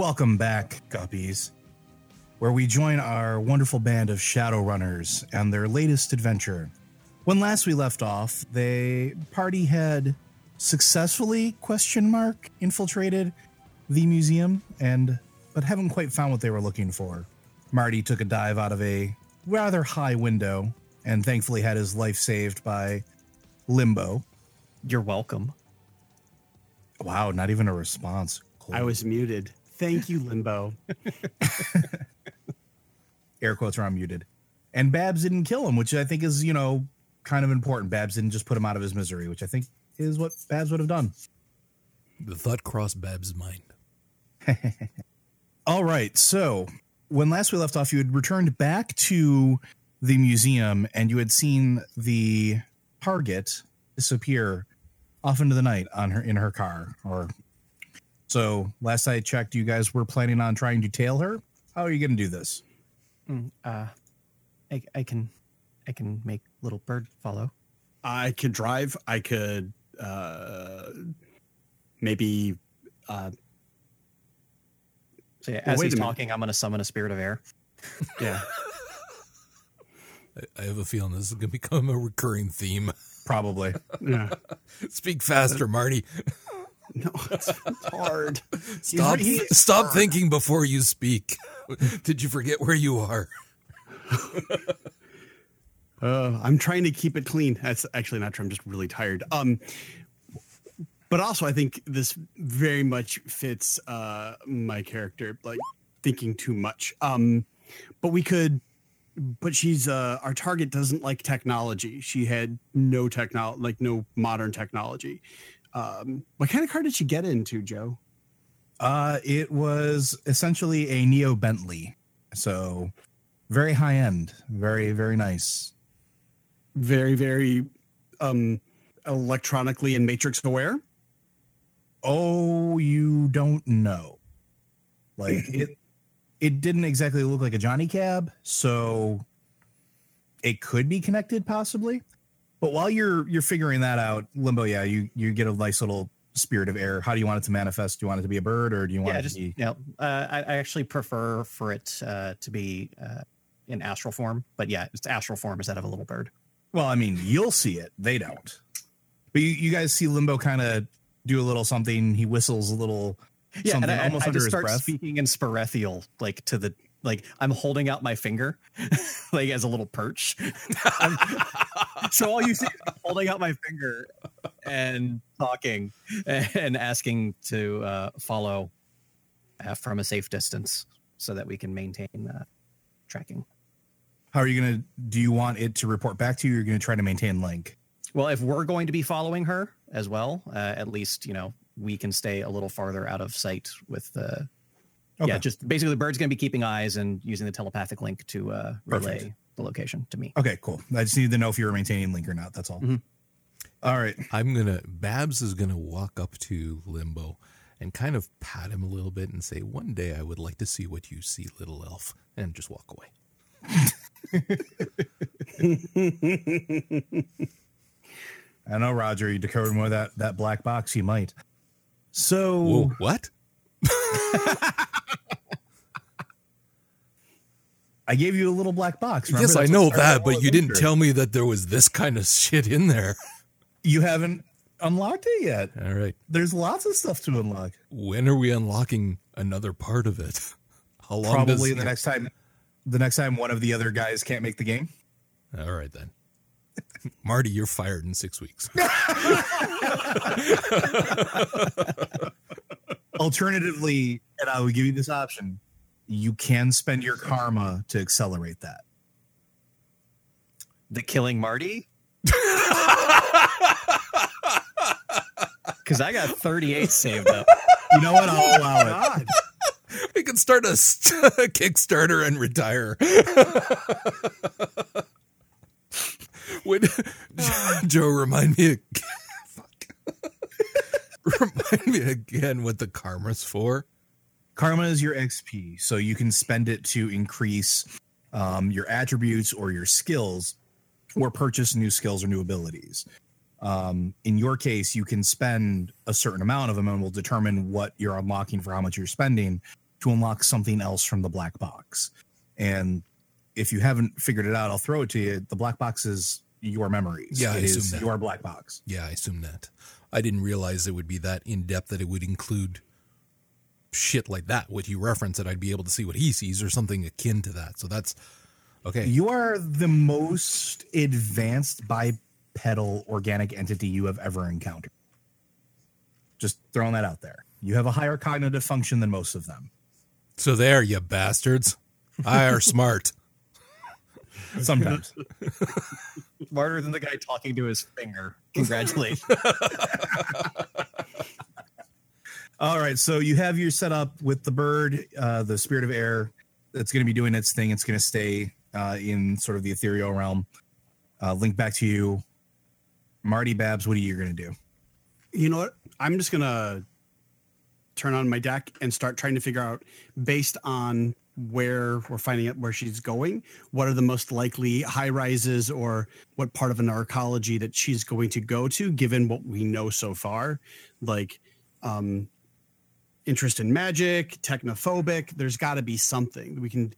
Welcome back, Guppies, where we join our wonderful band of Shadowrunners and their latest adventure. When last we left off, the party had successfully question mark infiltrated the museum and but haven't quite found what they were looking for. Marty took a dive out of a rather high window and thankfully had his life saved by Limbo. You're welcome. Wow, not even a response. Cool. I was muted. Thank you, Limbo. air quotes are unmuted. And Babs didn't kill him, which I think is, you know, kind of important. Babs didn't just put him out of his misery, which I think is what Babs would have done. The thought crossed Bab's mind. All right. So when last we left off, you had returned back to the museum and you had seen the target disappear off into the night on her in her car. Or so last I checked, you guys were planning on trying to tail her. How are you going to do this? Mm, uh, I, I can, I can make little bird follow. I could drive. I could uh, maybe. Uh, So yeah, Well, as wait he's a minute. talking, I'm going to summon a spirit of air. yeah. I, I have a feeling this is going to become a recurring theme. Probably. Yeah. Speak faster, Marty. No, it's, it's hard. Stop, he- stop thinking before you speak. Did you forget where you are? Uh, I'm trying to keep it clean. That's actually not true. I'm just really tired. Um, but also I think this very much fits uh my character, like thinking too much. Um, but we could. But she's uh our target doesn't like technology. She had no technology, like no modern technology. Um, what kind of car did she get into, Joe? Uh, it was essentially a Neo Bentley. So very high end, very, very nice. Very, very um electronically and matrix aware. Oh, you don't know. Like it it didn't exactly look like a Johnny cab, so it could be connected possibly. But while you're you're figuring that out, Limbo, yeah, you you get a nice little spirit of air. How do you want it to manifest? Do you want it to be a bird or do you want yeah, it just to be you know, uh, I, I actually prefer for it uh, to be uh, in astral form. But yeah, it's astral form instead of a little bird. Well, I mean, you'll see it. They don't. But you, you guys see Limbo kind of do a little something. He whistles a little Yeah, something and I, almost I under just his start breath. speaking in Sperethiel, like to the like I'm holding out my finger, like as a little perch. So all you see is holding out my finger and talking and asking to uh, follow uh, from a safe distance so that we can maintain uh, tracking. How are you gonna? Do you want it to report back to you? Or you're gonna try to maintain link. Well, if we're going to be following her as well, uh, at least you know we can stay a little farther out of sight with the. Okay. Yeah, just basically the bird's going to be keeping eyes and using the telepathic link to uh, relay Perfect. the location to me. Okay, cool. I just need to know if you were maintaining link or not. That's all. Mhm. All right. I'm going to, Babs is going to walk up to Limbo and kind of pat him a little bit and say, One day I would like to see what you see, little elf, and just walk away. I know, Roger. You decoded more of that that black box. You might. So Whoa, what? I gave you a little black box. Remember? yes, I know that, but you didn't tell me that there was this kind of shit in there. You haven't unlocked it yet. All right. There's lots of stuff to unlock. When are we unlocking another part of it? How long Probably does the next time. The next time one of the other guys can't make the game. All right then. Marty, you're fired in six weeks. Alternatively, and I will give you this option: you can spend your karma to accelerate that. The killing Marty. Because I got 38 saved up. You know what? I'll allow it. God. we can start a st- Kickstarter and retire. Would Joe remind me? ag- Fuck. remind me again what the karma's for. Karma is your XP, so you can spend it to increase um, your attributes or your skills, or purchase new skills or new abilities. Um, in your case, you can spend a certain amount of them, and will determine what you're unlocking for how much you're spending. to unlock something else from the black box. And if you haven't figured it out, I'll throw it to you. The black box is your memories. Yeah, I it is assume that. your black box. Yeah, I assume that. I didn't realize it would be that in depth that it would include shit like that. What you reference that I'd be able to see what he sees or something akin to that. So that's okay. You are the most advanced bipedal organic entity you have ever encountered. Just throwing that out there. You have a higher cognitive function than most of them. So there, you bastards. I are smart. Sometimes. Smarter than the guy talking to his finger. Congratulations. All right, so you have your setup with the bird, uh, the spirit of air. That's going to be doing its thing. It's going to stay uh, in sort of the ethereal realm. Uh, link back to you, Marty Babs. What are you going to do? You know what? I'm just gonna turn on my deck and start trying to figure out, based on where we're finding out where she's going, what are the most likely high rises or what part of an arcology that she's going to go to, given what we know so far, like um, interest in magic, technophobic. There's got to be something we can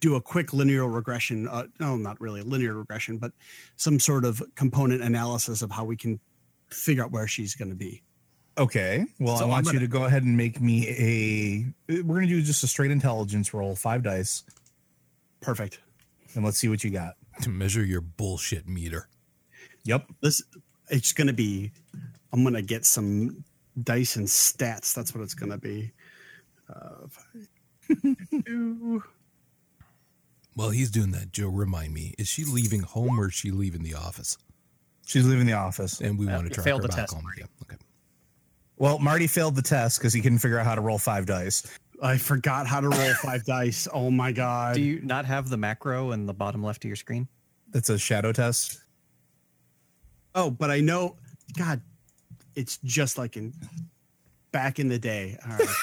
do a quick linear regression. Uh, no, not really a linear regression, but some sort of component analysis of how we can figure out where she's going to be. Okay. Well, So I want you gonna- to go ahead and make me a. We're going to do just a straight intelligence roll, five dice, Perfect. and let's see what you got. to measure your bullshit meter. Yep. This it's going to be. I'm going to get some dice and stats. That's what it's going to be. Uh, two. While he's doing that, Joe, remind me: is she leaving home or is she leaving the office? She's leaving the office. And we Uh, want to you track her the back test, home. Marty. Yeah, okay. Well, Marty failed the test because he couldn't figure out how to roll five dice. I forgot how to roll five dice. Oh my god! Do you not have the macro in the bottom left of your screen? That's a shadow test. oh, but I know. God, it's just like in back in the day. All right.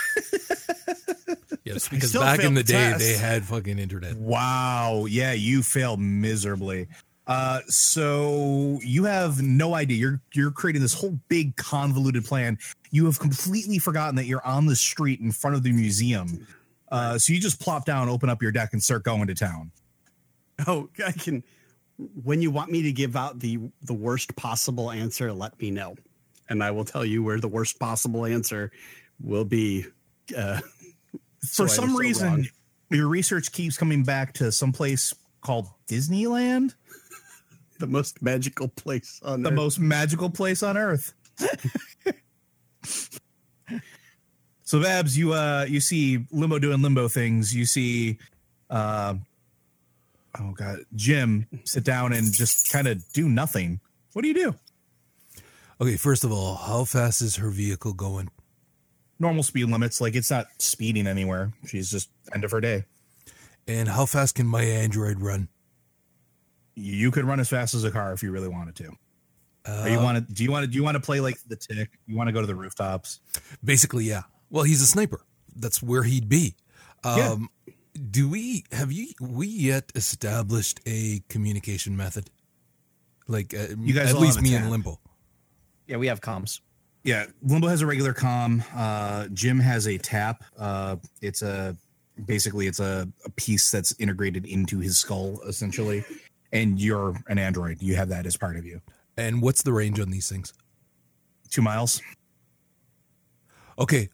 Yes, because back in the the day they had fucking internet. Wow. Yeah, you failed miserably. Uh, so you have no idea. You're you're creating this whole big convoluted plan. You have completely forgotten that you're on the street in front of the museum. Uh, so you just plop down, open up your deck, and start going to town. Oh, I can. When you want me to give out the the worst possible answer, let me know, and I will tell you where the worst possible answer will be. Uh, so For some so reason, wrong. your research keeps coming back to some place called Disneyland, the most magical place on the earth. most magical place on earth. so Babs, you uh you see Limbo doing limbo things. You see uh oh god, Jim sit down and just kind of do nothing. What do you do? Okay, first of all, how fast is her vehicle going? Normal speed limits, like it's not speeding anywhere. She's just end of her day. And how fast can my Android run? You could run as fast as a car if you really wanted to. Uh, you want to? Do you want to? Do you want to play like the tick? You want to go to the rooftops? Basically, yeah. Well, he's a sniper. That's where he'd be. Yeah. Um, Do we have you we yet established a communication method? Like uh, You guys at least me and. Limbo. Yeah, we have comms. Yeah, Limbo has a regular com. Uh, Jim has a tap. Uh, it's a basically it's a, a piece that's integrated into his skull essentially, and you're an android. You have that as part of you. And what's the range on these things? Two miles. Okay.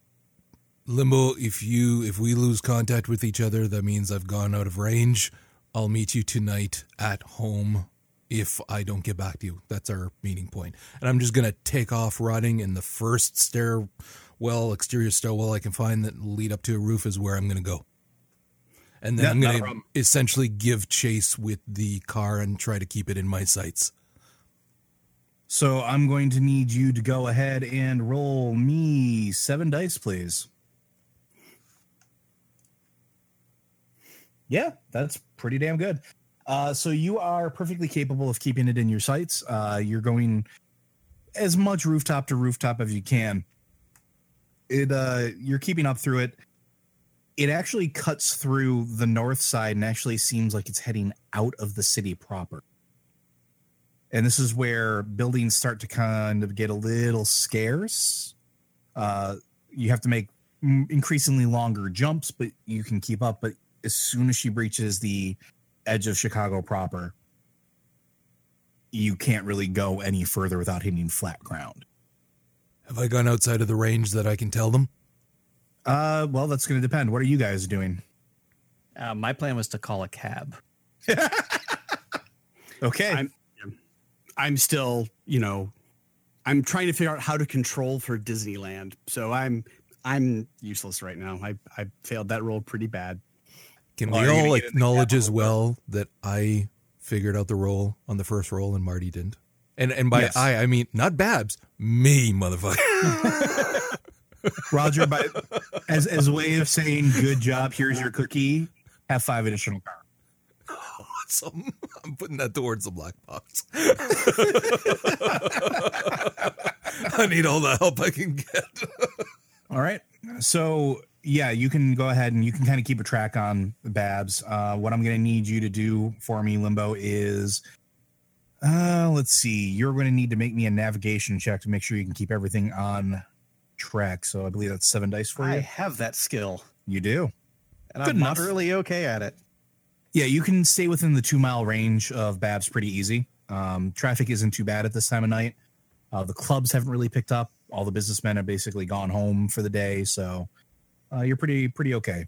Limbo, if you if we lose contact with each other, that means I've gone out of range. I'll meet you tonight at home if I don't get back to you. That's our meeting point. And I'm just gonna take off running and the first stairwell, exterior stairwell I can find that lead up to a roof is where I'm gonna go. And then I'm gonna essentially give chase with the car and try to keep it in my sights. So I'm going to need you to go ahead and roll me seven dice, please. Yeah, that's pretty damn good. Uh, so you are perfectly capable of keeping it in your sights. Uh, you're going as much rooftop to rooftop as you can. It uh, you're keeping up through it. It actually cuts through the north side and actually seems like it's heading out of the city proper and this is where buildings start to kind of get a little scarce. Uh, you have to make increasingly longer jumps, but you can keep up. But as soon as she breaches the edge of Chicago proper, you can't really go any further without hitting flat ground. Have I gone outside of the range that I can tell them? Uh, well, that's going to depend. What are you guys doing? Uh, my plan was to call a cab. Okay. I'm I'm still, you know, I'm trying to figure out how to control for Disneyland. So I'm I'm useless right now. I I failed that role pretty bad. Can we you all get in the acknowledge as well that I figured out the role on the first roll and Marty didn't? And and by Yes. I I mean not Babs, me, motherfucker. Roger, by, as as a way of saying good job, here's your cookie. Have five additional cards. awesome. I'm putting that towards the black box. I need all the help I can get. All right. So yeah, you can go ahead and you can kind of keep a track on Babs. Uh, what I'm going to need you to do for me, Limbo, is uh, let's see. You're going to need to make me a navigation check to make sure you can keep everything on track. So I believe that's seven dice for you. I have that skill, You do. and Good I'm enough. really okay at it. Yeah, you can stay within the two mile range of Babs pretty easy. Um, traffic isn't too bad at this time of night. Uh, the clubs haven't really picked up. All the businessmen have basically gone home for the day, so uh, you're pretty pretty okay.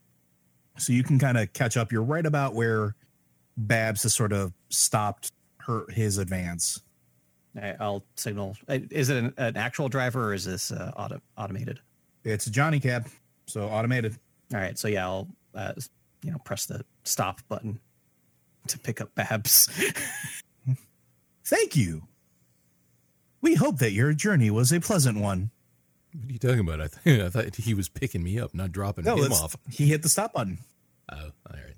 So you can kind of catch up. You're right about where Babs has sort of stopped her his advance. I'll signal. Is it an, an actual driver or is this uh, auto, automated? It's a Johnny cab, so automated. All right, so yeah, I'll uh, you know press the stop button to pick up Babs. Thank you. We hope that your journey was a pleasant one. What are you talking about? I, th- I thought he was picking me up, not dropping him off. he hit the stop button. Oh, all right.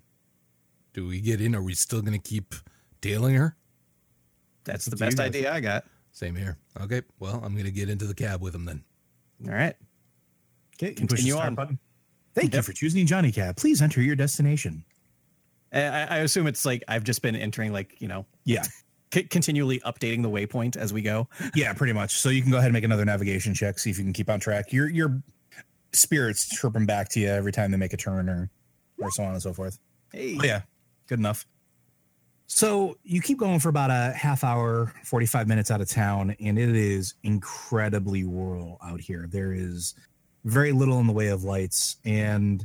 Do we get in? Are we still going to keep tailing her? That's the up to you best idea I got. Same here. Okay. Well, I'm going to get into the cab with him then. All right. Okay, you can push the Continue on. button. Thank you for choosing Johnny Cab. Please enter your destination. I, I assume it's like I've just been entering like you know Yeah, c- continually updating the waypoint as we go. yeah, pretty much. So you can go ahead and make another navigation check, see if you can keep on track. Your your spirits chirping back to you every time they make a turn, or or so on and so forth. Hey, Oh, yeah, good enough. So you keep going for about a half hour, 45 minutes out of town, and it is incredibly rural out here. There is very little in the way of lights and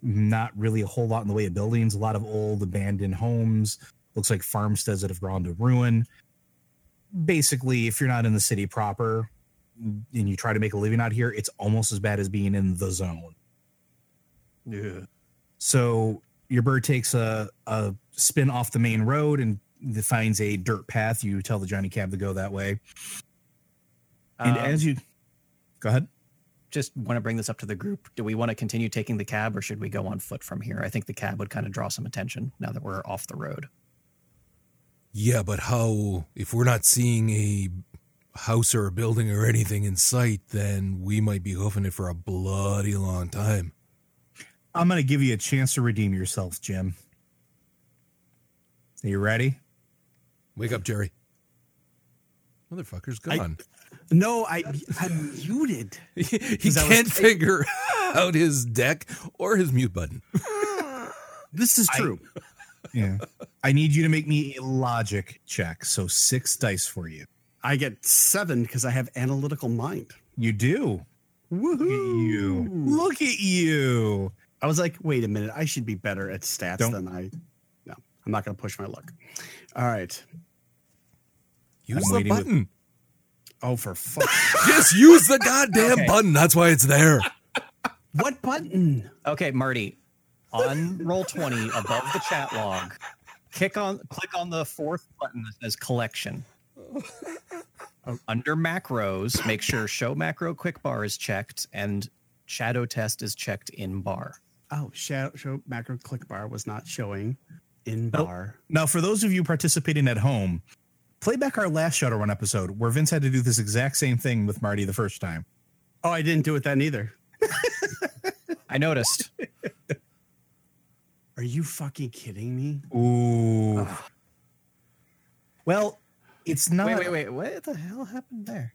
not really a whole lot in the way of buildings. A lot of old abandoned homes. Looks like farmsteads that have gone to ruin. Basically, if you're not in the city proper and you try to make a living out here, it's almost as bad as being in the zone. Yeah. So your bird takes a, a spin off the main road and finds a dirt path. You tell the Johnny Cab to go that way. And Um, as you go ahead. just want to bring this up to the group. Do we want to continue taking the cab or should we go on foot from here? I think the cab would kind of draw some attention now that we're off the road. Yeah, but how, if we're not seeing a house or a building or anything in sight, then we might be hoofing it for a bloody long time. I'm going to give you a chance to redeem yourself, Jim. Are you ready? Wake up, Jerry. Motherfucker's gone. No, I I'm muted. he I can't figure out his deck or his mute button. This is I- true. Yeah. I need you to make me a logic check. So six dice for you. I, get seven because I have analytical mind. You do. Look at you. Look at you. I was like, wait a minute, I should be better at stats Don't- than I. No, I'm not going to push my luck. All right. Use I'm the waiting with- button. Oh, for fuck. Just use the goddamn Okay. button. That's why it's there. what button? Okay, Marty, on Roll20 above the chat log, click on click on the fourth button that says collection. Oh, under macros, make sure show macro quick bar is checked and shadow test is checked in bar. Oh, show, show macro click bar was not showing in Nope. bar. Now, for those of you participating at home, play back our last Shadowrun episode where Vince had to do this exact same thing with Marty the first time. Oh, I didn't do it then either. I noticed. Are you fucking kidding me? Ooh. Well, it's not. wait, wait, wait. What the hell happened there?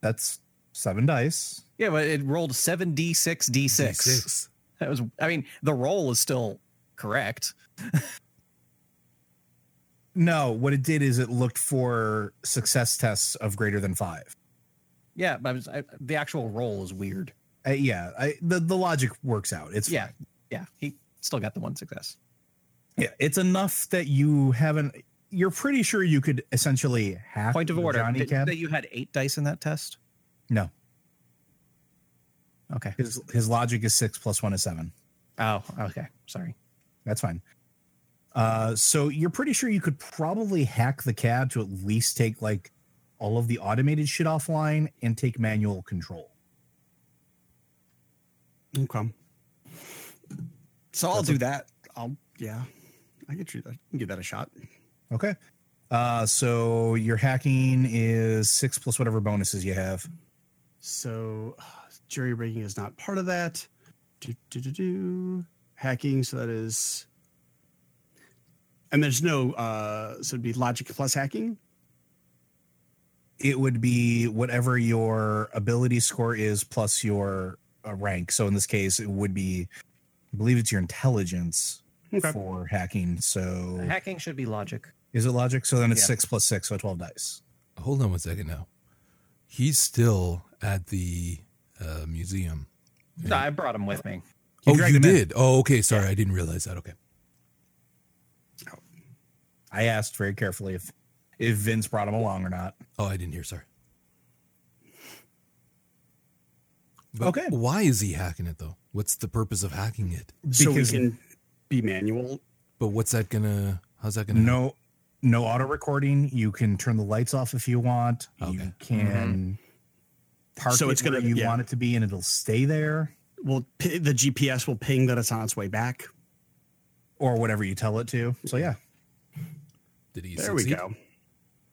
That's seven dice. Yeah, but it rolled seven d six d six. D6. That was. I mean, the roll is still correct. No, what it did is it looked for success tests of greater than five. Yeah, but I was, I, the actual roll is weird. Uh, yeah, I, the the logic works out. It's Yeah, fine. yeah. He still got the one success. yeah. It's enough that you haven't. You're pretty sure you could essentially hack Point of order. Johnny Did, Cab. that you had eight dice in that test. No, Okay. his his logic is six plus one is seven. Oh, okay. Sorry. That's fine. Uh, so you're pretty sure you could probably hack the cab to at least take like all of the automated shit offline and take manual control. Okay. So I'll That's do a- that. I'll yeah. I get you that. I can give that a shot. Okay. Uh, so your hacking is six plus whatever bonuses you have. So jury rigging is not part of that. Do, do, do, do. Hacking, so that is and there's no uh so it'd be logic plus hacking. It would be whatever your ability score is plus your uh, rank. So in this case, it would be, I believe it's your intelligence Okay. for hacking. So Hacking should be logic. is it logic? So then it's Yeah. six plus six, so 12 dice. Hold on one second now. He's still at the uh, museum. No, I brought him with me. You oh, you him in. did. Oh, okay. Sorry, I didn't realize that. Okay. I asked very carefully if if Vince brought him along or not. Oh, I didn't hear. Sorry. But Okay. Why is he hacking it though? What's the purpose of hacking it? So we can be manual. But what's that gonna? How's that gonna? No, no auto recording. You can turn the lights off if you want. Okay. You can park So it it's gonna- where you yeah. want it to be, and it'll stay there, Well, p- the GPS will ping that it's on its way back. or whatever you tell it to. So yeah, Did he? There we go.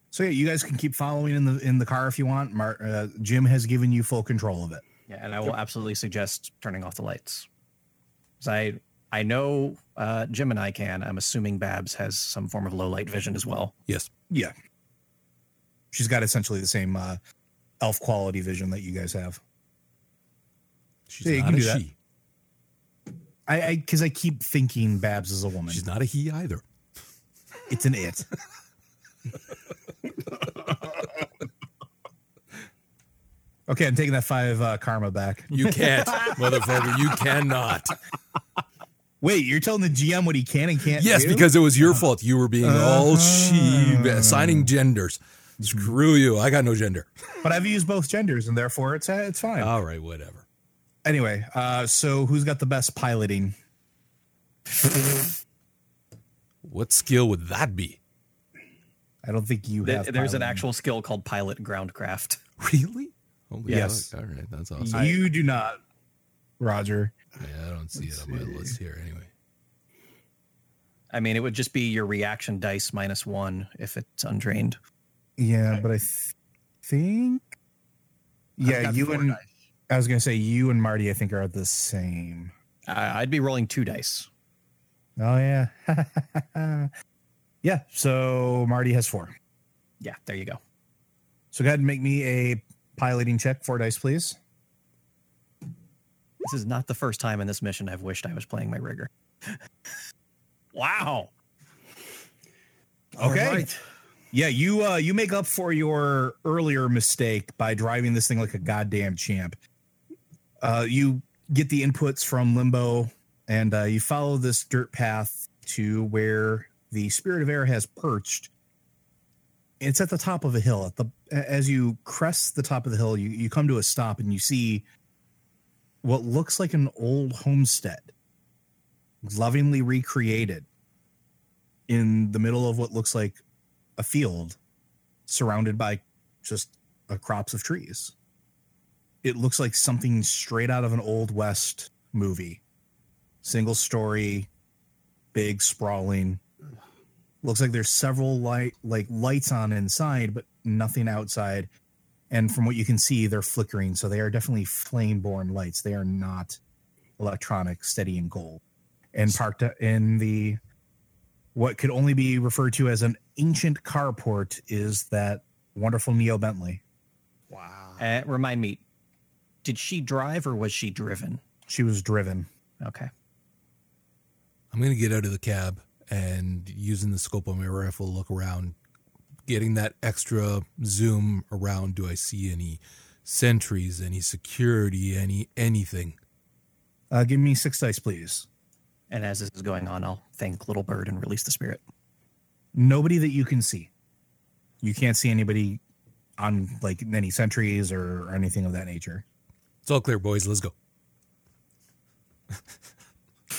so yeah, you guys can keep following in the in the car if you want. Mar- uh, Jim has given you full control of it. Yeah, and I will absolutely suggest turning off the lights. 'Cause I I know uh, Jim and I can. I'm assuming Babs has some form of low light vision as well. Yes. Yeah, she's got essentially the same uh, elf quality vision that you guys have. She's Yeah, not a do that. she. I I because I keep thinking Babs is a woman. She's not a he either. It's an it. okay, I'm taking that five uh, karma back. You can't, motherfucker. You cannot. Wait, you're telling the GM what he can and can't Yes, do? because it was your fault. You were being all she, Uh-huh. assigning genders. Screw you. I got no gender. but I've used both genders, and therefore it's uh, it's fine. All right, whatever. anyway, uh, so who's got the best piloting? What skill would that be? I don't think you Th- have. There's an piloting. actual skill called pilot groundcraft. Really? Oh, Holy Yes. fuck. All right, that's awesome. You do not, Roger. Yeah, I don't see it on my list here anyway. I mean, it would just be your reaction dice minus one if it's untrained. Yeah, but I th- think. Yeah, you and dice. I was gonna say you and Marty. I think are the same. I I'd be rolling two dice. Oh yeah, yeah. So Marty has four. Yeah, there you go. So go ahead and make me a piloting check, four dice, please. This is not the first time in this mission I've wished I was playing my rigger. wow. Okay. All right. Yeah, you uh you make up for your earlier mistake by driving this thing like a goddamn champ. Uh you get the inputs from Limbo and uh you follow this dirt path to where the Spirit of Air has perched. It's at the top of a hill. At the as you crest the top of the hill, you, you come to a stop and you see what looks like an old homestead lovingly recreated in the middle of what looks like a field surrounded by just uh, crops of trees. It looks like something straight out of an old west movie. Single story, big sprawling. Looks like there's several light like lights on inside but nothing outside. And from what you can see they're flickering, so they are definitely flame-born lights. They are not electronic, steady and gold. And parked in the what could only be referred to as an ancient carport is that wonderful Neo Bentley. Wow. Uh, remind me, did she drive or was she driven? She was driven. Okay. I'm going to get out of the cab and using the scope on my rifle, look around, getting that extra zoom around. Do I see any sentries, any security, any anything? Uh, give me six dice, please. And as this is going on, I'll thank Little Bird and release the spirit. Nobody that you can see. You can't see anybody on like any sentries or, or anything of that nature. It's all clear, boys. Let's go.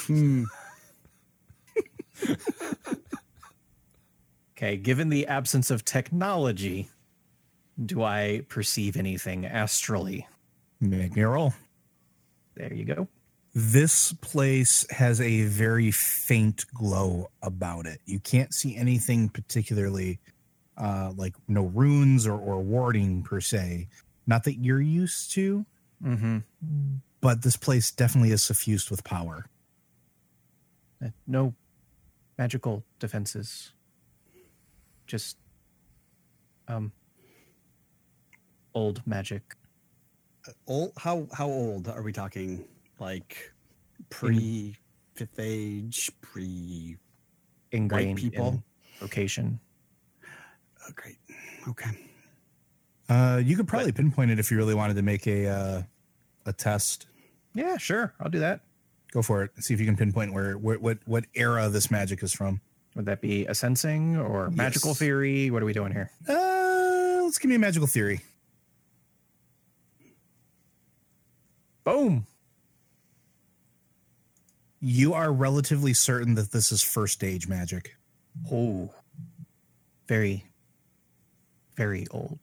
Okay, given the absence of technology, do I perceive anything astrally? Make me a roll. There you go. This place has a very faint glow about it. You can't see anything particularly uh, like no runes or, or warding per se. Not that you're used to, Mm-hmm. but this place definitely is suffused with power. Uh, No magical defenses. Just um old magic. Old? How how old are we talking? Like pre Fifth Age, pre. Ingrained people? in location. Oh, great. Okay. Uh, you could probably pinpoint it if you really wanted to make a uh, a test. Yeah, sure. I'll do that. Go for it. See if you can pinpoint where, where what what era this magic is from. Would that be a sensing or magical Yes. theory? What are we doing here? Uh, let's give me a magical theory. Boom. You are relatively certain that this is first age magic. Oh. Very, very old.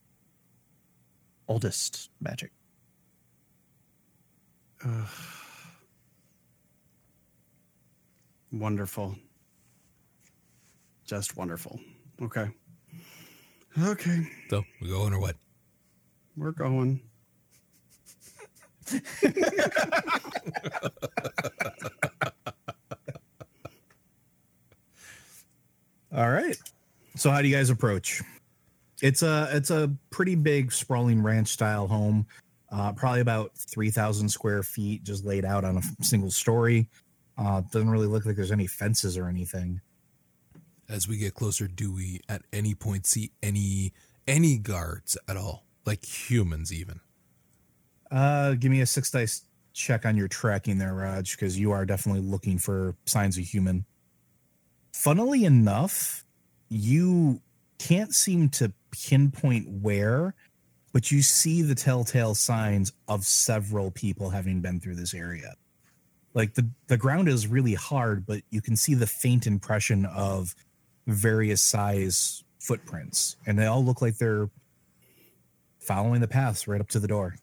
Oldest magic. Wonderful. Just wonderful. Okay. Okay. So we going or what? We're going. All right. So how do you guys approach? It's a it's a pretty big sprawling ranch style home, uh, probably about three thousand square feet, just laid out on a single story. Uh, doesn't really look like there's any fences or anything. As we get closer, do we at any point see any any guards at all, like humans even? Uh, give me a six dice check on your tracking there, Raj, because you are definitely looking for signs of human. Funnily enough, you can't seem to pinpoint where, but you see the telltale signs of several people having been through this area. Like the the ground is really hard, but you can see the faint impression of various size footprints, and they all look like they're following the paths right up to the door.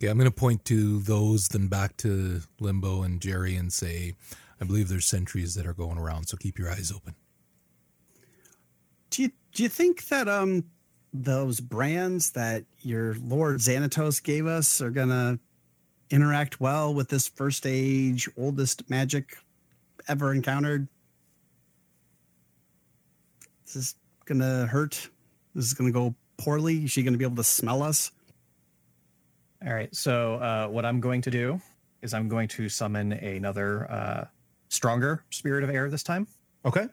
Yeah, I'm going to point to those, then back to Limbo and Jerry and say, I believe there's sentries that are going around, so keep your eyes open. Do you do you think that um those brands that your Lord Xanatos gave us are gonna interact well with this first age oldest magic ever encountered? This is this gonna hurt? This is gonna go poorly? Is she gonna be able to smell us? All right. So uh, what I'm going to do is I'm going to summon another uh, stronger spirit of air this time. Okay.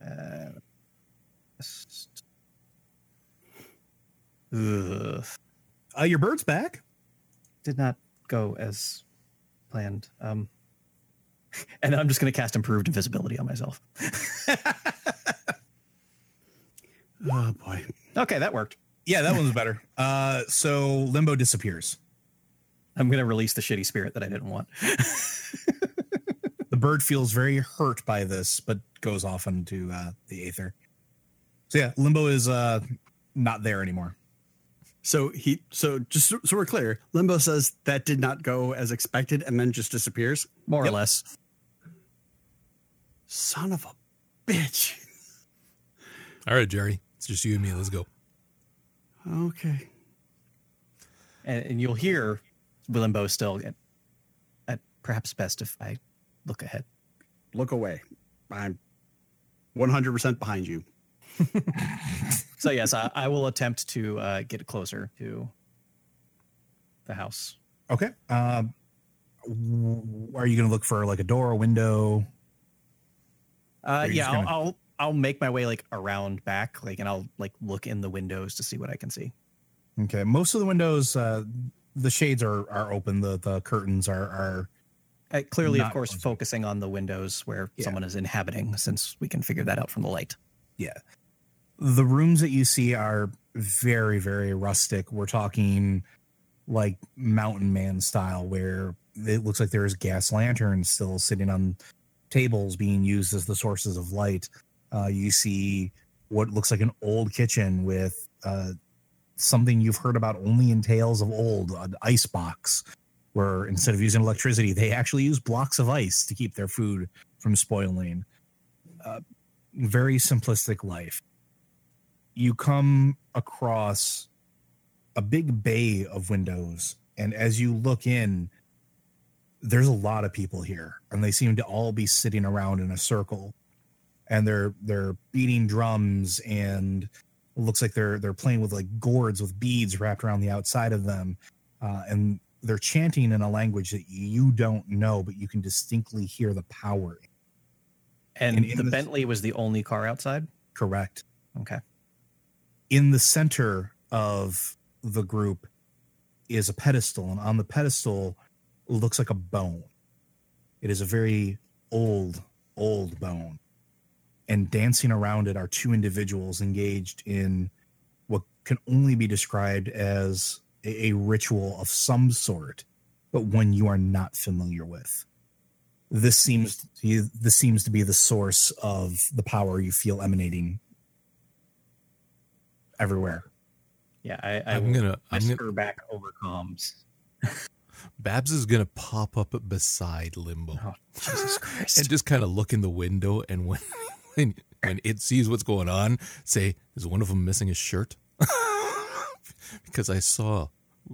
Uh, Uh, your bird's back. did not go as planned. Um, and I'm just going to cast improved invisibility on myself. Oh boy. Okay, that worked. Yeah, that one's better. Uh, so Limbo disappears. I'm going to release the shitty spirit that I didn't want. The bird feels very hurt by this, but goes off into uh, the aether. So yeah, Limbo is uh, not there anymore. So he so just so so we're clear, Limbo says that did not go as expected and then just disappears. More or less. Son of a bitch. All right, Jerry, it's just you and me. Let's go. Okay. And, and you'll hear Willembo still. At, at perhaps best if I look ahead. Look away. I'm 100% behind you. So yes, I, I will attempt to uh, get closer to the house. Okay. Um, are you going to look for like a door, a window? Uh, yeah, I'll, I'll I'll make my way like around back, like, and I'll like look in the windows to see what I can see. Okay. Most of the windows, uh, the shades are are open. The the curtains are are Uh, clearly, of course, focusing on the windows where Yeah. someone is inhabiting, since we can figure that out from the light. yeah. The rooms that you see are very very rustic. We're talking like mountain man style, where it looks like there's gas lanterns still sitting on tables being used as the sources of light. Uh, you see what looks like an old kitchen with uh, something you've heard about only in tales of old an ice box where instead of using electricity they actually use blocks of ice to keep their food from spoiling uh, very simplistic life you come across a big bay of windows and as you look in there's a lot of people here and they seem to all be sitting around in a circle and they're they're beating drums and it looks like they're they're playing with like gourds with beads wrapped around the outside of them uh, and they're chanting in a language that you don't know but you can distinctly hear the power And, And the this- Bentley was the only car outside. correct Okay. in the center of the group is a pedestal and on the pedestal looks like a bone it is a very old old bone and dancing around it are two individuals engaged in what can only be described as a, a ritual of some sort but one you are not familiar with this seems to you, this seems to be the source of the power you feel emanating everywhere. Yeah, I, I I'm gonna. I'm gonna. back over comms. Babs is gonna pop up beside Limbo Oh, Jesus Christ! and just kind of look in the window, and when when when it sees what's going on, say, "Is one of them missing his shirt?" because I saw.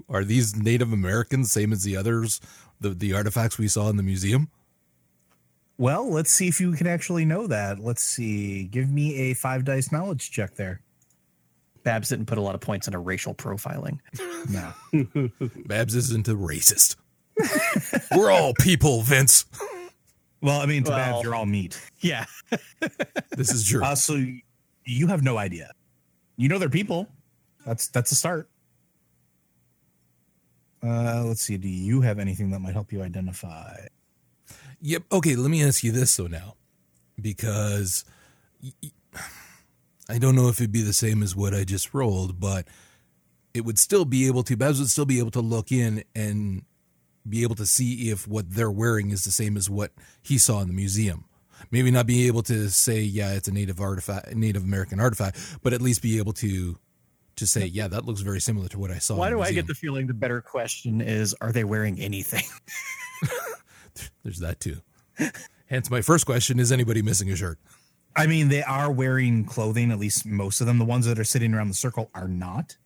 Are these Native Americans same as the others? The the artifacts we saw in the museum. Well, let's see if you can actually know that. Let's see. Give me a five dice knowledge check there. Babs didn't put a lot of points into racial profiling. No. Babs isn't a racist. We're all people, Vince. Well, I mean, to Well- Babs, you're all meat. Yeah, This is true. Uh, so you have no idea. You know they're people. That's that's a start. Uh, let's see. Do you have anything that might help you identify? Yep. Okay, let me ask you this though now, because y- y- I don't know if it'd be the same as what I just rolled, but it would still be able to. Babs would still be able to look in and be able to see if what they're wearing is the same as what he saw in the museum. Maybe not be able to say, yeah, it's a native artifact, Native American artifact, but at least be able to to say, yeah, that looks very similar to what I saw. Why in the do I get the feeling the better question is are they wearing anything? There's that too. Hence, my first question: Is anybody missing a shirt? I mean, they are wearing clothing, at least most of them. The ones that are sitting around the circle are not.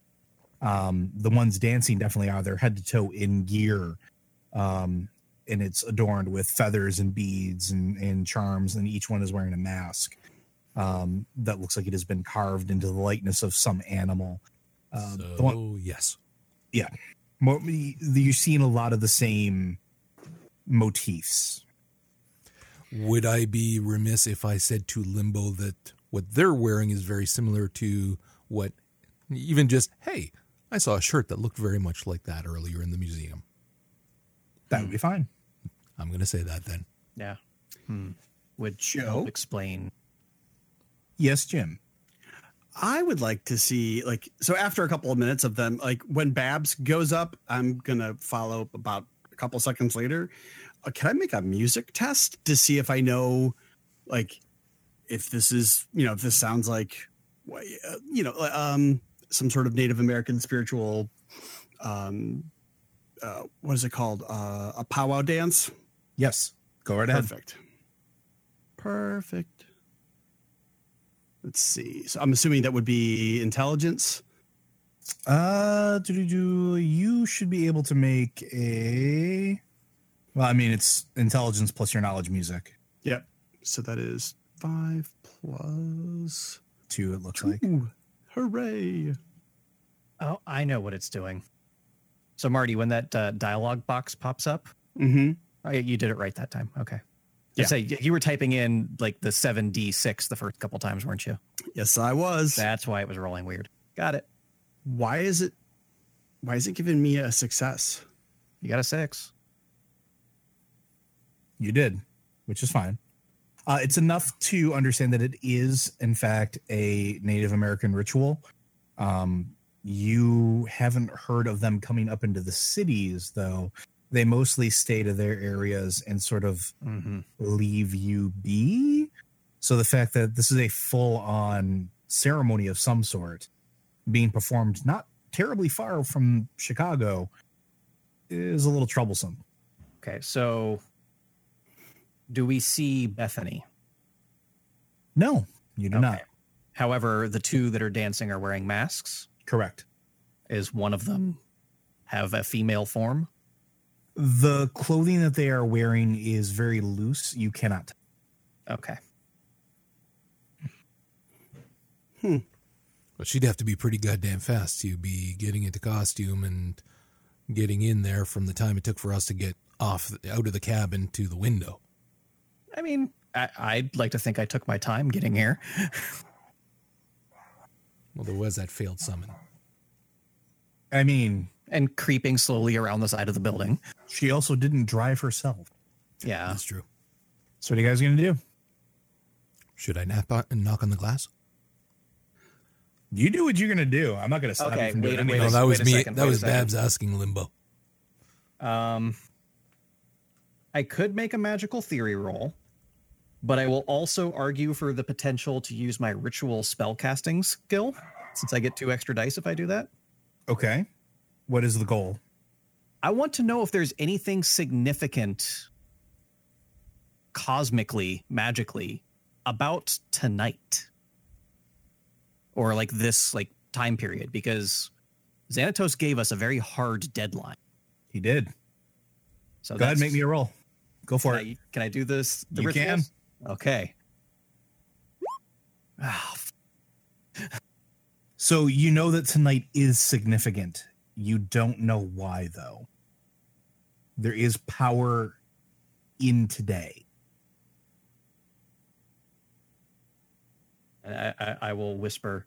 Um, the ones dancing definitely are. They're head to toe in gear. Um, and it's adorned with feathers and beads and, and charms, and each one is wearing a mask um, that looks like it has been carved into the likeness of some animal. Uh, so, one, yes. mo- you're seeing a lot of the same motifs. Would I be remiss if I said to Limbo that what they're wearing is very similar to what, even just, hey, I saw a shirt that looked very much like that earlier in the museum? That would be fine. I'm going to say that then. Yeah. Hmm. Would Joe? explain. Yes, Jim. I would like to see like so after a couple of minutes of them like when Babs goes up, I'm gonna follow up about a couple seconds later. Uh, can I make a music test to see if I know like if this is you know if this sounds like you know um some sort of Native American spiritual um uh, what is it called uh, a powwow dance? Yes. Go right ahead. Perfect. Perfect. Let's see. So I'm assuming that would be intelligence. Uh, do you should be able to make a. Well, I mean, it's intelligence plus your knowledge music. Yep. So that is five plus Two, it looks two. like. Hooray. Oh, I know what it's doing. So Marty, when that uh, dialogue box pops up, Mm-hmm. oh, you did it right that time. Okay. Yeah. Yeah. Say you were typing in like the seven D six the first couple times, weren't you? Yes, I was. That's why it was rolling weird. Got it. Why is it? Why is it giving me a success? You got a six. You did, which is fine. Uh, it's enough to understand that it is, in fact, a Native American ritual. Um, you haven't heard of them coming up into the cities, though. They mostly stay to their areas and sort of Mm-hmm. leave you be. So the fact that this is a full on ceremony of some sort being performed not terribly far from Chicago is a little troublesome. Okay. So do we see Bethany? No, you do not. However, the two that are dancing are wearing masks. Correct. Is one of them have a female form? The clothing that they are wearing is very loose. You cannot. Okay. Hmm. But she'd have to be pretty goddamn fast to be getting into costume and getting in there from the time it took for us to get off out of the cabin to the window. I mean, I, I'd like to think I took my time getting here. Well, there was that failed summon. I mean, and creeping slowly around the side of the building. she also didn't drive herself. Yeah. That's true. So what are you guys gonna do? Should I nap on, knock on the glass? You do what you're gonna do. I'm not gonna stop Okay, you from wait doing a- anything. wait No, that was me. second, that was second. Babs asking Limbo. Um, I could make a magical theory roll, but I will also argue for the potential to use my ritual spellcasting skill, since I get two extra dice if I do that. Okay. What is the goal? I want to know if there's anything significant cosmically, magically about tonight or like this like time period because Xanatos gave us a very hard deadline. He did. So Go ahead, make me a roll. Go for can it. I, can I do this? The You can. Rituals? Okay. So you know that tonight is significant. You don't know why though. There is power in today. I, I, I will whisper.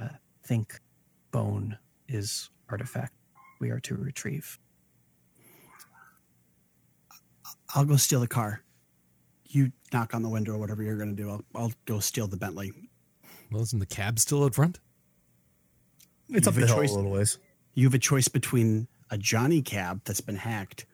Uh, think bone is artifact we are to retrieve. I'll go steal the car. You knock on the window or whatever you're going to do. I'll, I'll go steal the Bentley. Well, isn't the cab still out front? It's You up have the a hill choice. a little ways. You have a choice between a Johnny cab that's been hacked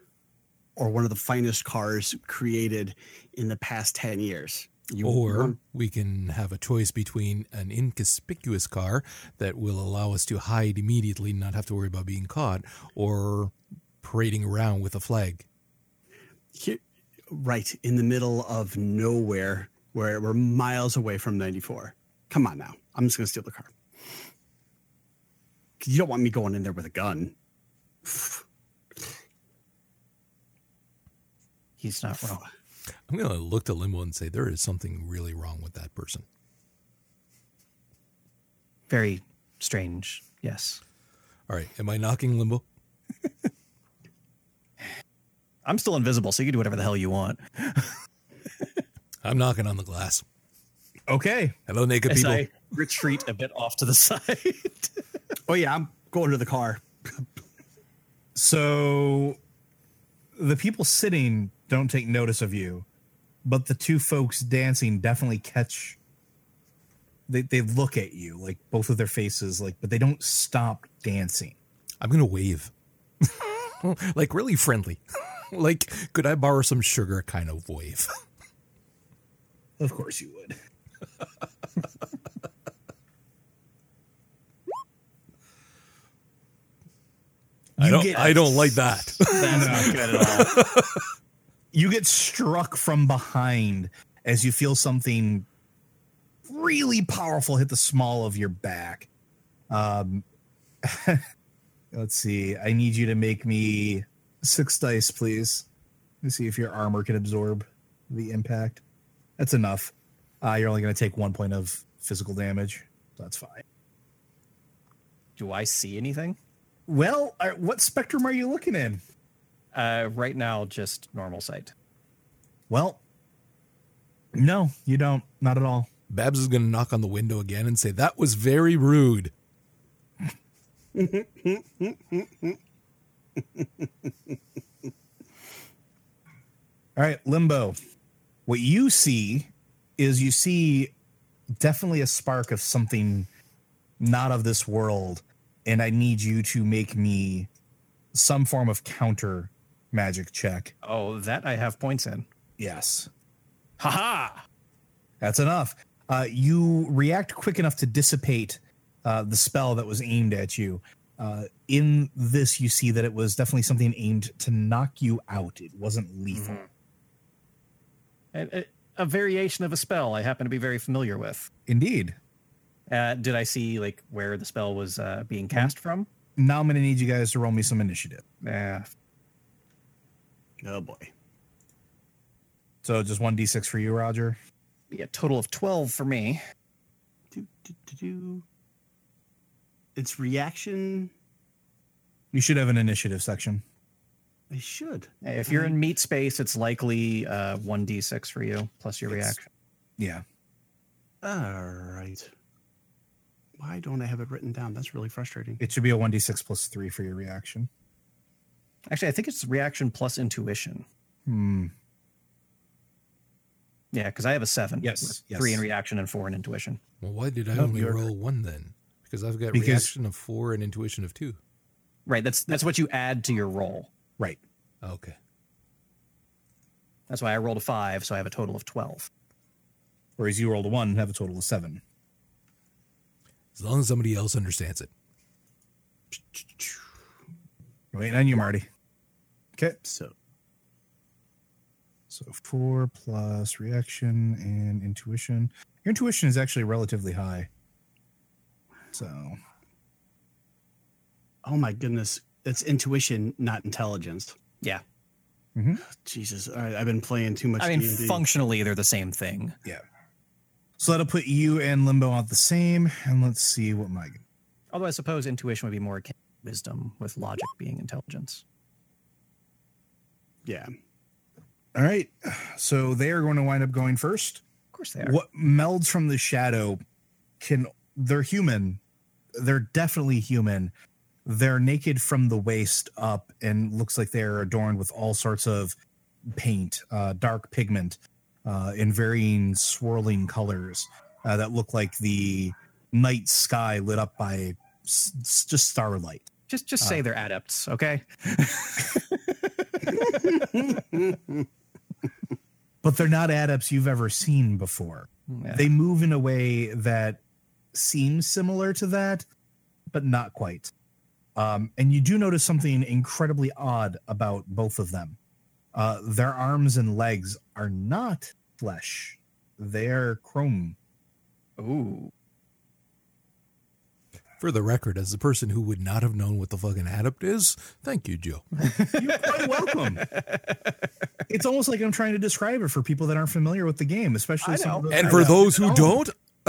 or one of the finest cars created in the past 10 years. You, Or we can have a choice between an inconspicuous car that will allow us to hide immediately, and not have to worry about being caught, or parading around with a flag. Here- right in the middle of nowhere where we're miles away from 94. Come on now. I'm just going to steal the car. 'Cause You don't want me going in there with a gun. He's not wrong. I'm going to look to Limbo and say there is something really wrong with that person. Very strange. Yes. All right, am I knocking Limbo? I'm still invisible, so you can do whatever the hell you want. I'm knocking on the glass. Okay. Hello, naked As people. I retreat a bit off to the side. Oh, yeah. I'm going to the car. So the people sitting don't take notice of you, but the two folks dancing definitely catch they, they look at you, like both of their faces, like, but they don't stop dancing. I'm going to wave. like really friendly. like, could I borrow some sugar kind of wave? Of course you would. I don't I don't like that. That's not good at all. you get struck from behind as you feel something really powerful hit the small of your back. Um, let's see. I need you to make me six dice, please. Let me see if your armor can absorb the impact. That's enough. Uh, you're only going to take one point of physical damage. So that's fine. Do I see anything? Well, uh, what spectrum are you looking in? Uh, right now, just normal sight. Well, no, you don't. Not at all. Babs is going to knock on the window again and say, That was very rude. All right, Limbo. What you see is you see definitely a spark of something not of this world, and I need you to make me some form of counter magic check. Oh, that I have points in. Yes, Haha! that's enough. Uh, you react quick enough to dissipate uh, the spell that was aimed at you. Uh, in this, you see that it was definitely something aimed to knock you out. It wasn't lethal. A, a, a variation of a spell I happen to be very familiar with. Indeed. Uh, did I see like where the spell was uh, being cast from? Now I'm going to need you guys to roll me some initiative. Yeah. Oh boy. So just one d6 for you, Roger. Yeah, total of twelve for me. Do, do, do, do. It's reaction. You should have an initiative section. I should. If you're in meat space, it's likely uh, one d six for you plus your It's- reaction. Yeah. All right. Why don't I have it written down? That's really frustrating. It should be a 1d6 plus 3 for your reaction. Actually, I think it's reaction plus intuition. Hmm. Yeah, because I have a seven. Yes, yes. Three in reaction and four in intuition. Well, why did I No, only you're- roll one then? Because I've got Because- reaction of four and intuition of two. Right. That's that's what you add to your roll. Right. Okay. That's why I rolled a five, so I have a total of twelve. Whereas you rolled a 1 and have a total of 7. As long as somebody else understands it. Waiting on you, Marty. Okay. So So 4 plus reaction and intuition. Your intuition is actually relatively high. So, oh my goodness. It's intuition, not intelligence. Yeah. Mm-hmm. Jesus. All right. I've been playing too much I mean, D&D. functionally, they're the same thing. yeah. So that'll put you and Limbo on the same. And let's see what my. Although I suppose intuition would be more akin to wisdom, with logic being intelligence. Yeah. All right. So they are going to wind up going first. Of course they are. what melds from the shadow can they're human they're definitely human they're naked from the waist up and looks like they're adorned with all sorts of paint uh, dark pigment uh, in varying swirling colors uh, that look like the night sky lit up by s- just starlight Just just say they're adepts, okay? but they're not adepts you've ever seen before Yeah. they move in a way that seems similar to that, but not quite. Um, and you do notice something incredibly odd about both of them. Uh, their arms and legs are not flesh; they're chrome. Ooh. For the record, as the person who would not have known what the fucking adept is, thank you, Joe. You're quite welcome. it's almost like I'm trying to describe it for people that aren't familiar with the game, especially some of those And for those who don't,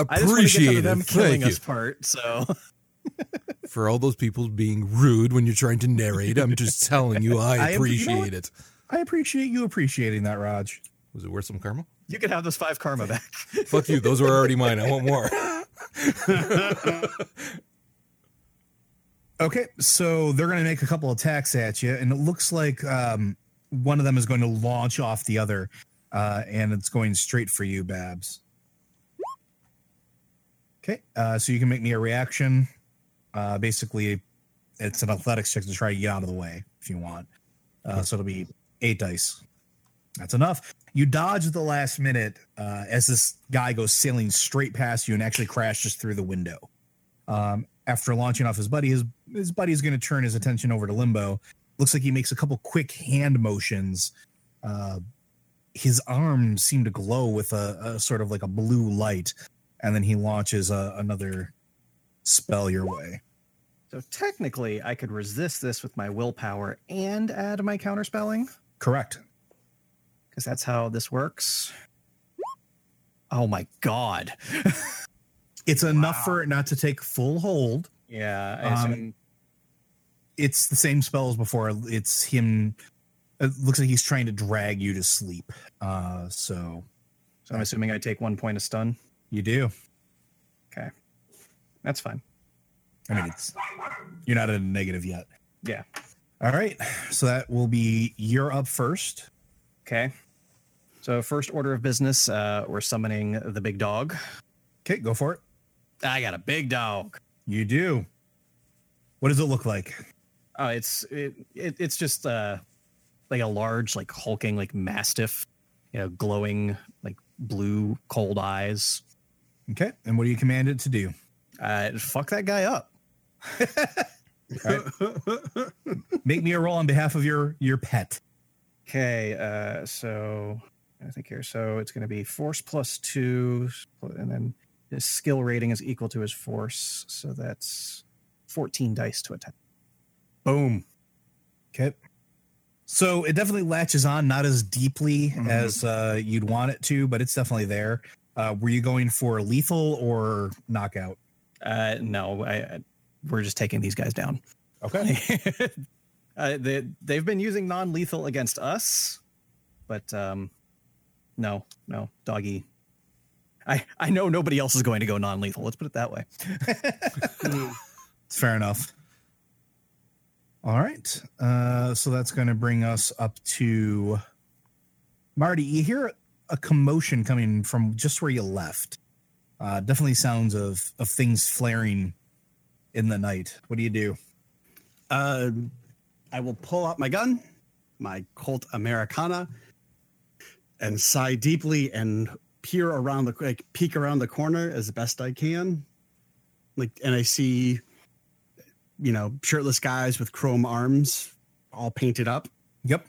I just want to get to appreciate the them killing Thank you. us part. So For all those people being rude when you're trying to narrate, I'm just telling you I I am- you know appreciate what? it. I appreciate you appreciating that, Raj. Was it worth some karma? you can have those five karma back. Fuck you. Those were already mine. I want more. Okay, so they're going to make a couple attacks at you, and it looks like um, one of them is going to launch off the other, uh, and it's going straight for you, Babs. Okay, uh, so you can make me a reaction. Uh, basically, it's an athletics check to try to get out of the way if you want. Uh, so it'll be eight dice. That's enough. You dodge at the last minute uh, as this guy goes sailing straight past you and actually crashes through the window. Um, after launching off his buddy, his his buddy's going to turn his attention over to Limbo. Looks like he makes a couple quick hand motions. Uh, his arms seem to glow with a, a sort of like a blue light, and then he launches a, another spell your way. So technically, I could resist this with my willpower and add my counterspelling Correct. because that's how this works. Oh my god! It's enough for it not to take full hold. Yeah, I Um, it's the same spell as before. It's him. It looks like he's trying to drag you to sleep. Uh, so So I'm assuming I take one point of stun. You do. Okay. That's fine. I mean, it's you're not at a negative yet. Yeah. All right. So that will be you're up first. Okay. So first order of business, uh, we're summoning the big dog. Okay, go for it. I got a big dog. You do. What does it look like? Oh, it's it, it it's just uh like a large, like hulking, like mastiff, you know, glowing like blue cold eyes. Okay. And what do you command it to do? Uh, fuck that guy up. Make me a roll on behalf of your your pet. Okay, uh, so I think here, so it's going to be force plus two, and then his skill rating is equal to his force, so that's fourteen dice to attack. Boom. Okay. So it definitely latches on, not as deeply Mhm. as uh, you'd want it to, but it's definitely there. Uh, were you going for lethal or knockout? Uh, no, I, I, we're just taking these guys down. Okay. uh, they they've been using non-lethal against us, but um, no, no, doggy. I I know nobody else is going to go non-lethal. Let's put it that way. It's fair enough. All right. Uh, so that's going to bring us up to Marty. You hear a commotion coming from just where you left. Uh, definitely sounds of of things flaring in the night. What do you do? Uh, I will pull out my gun, my Colt Americana, and sigh deeply and peer around the like, peek around the corner as best I can. Like, and I see, you know, shirtless guys with chrome arms, all painted up. Yep.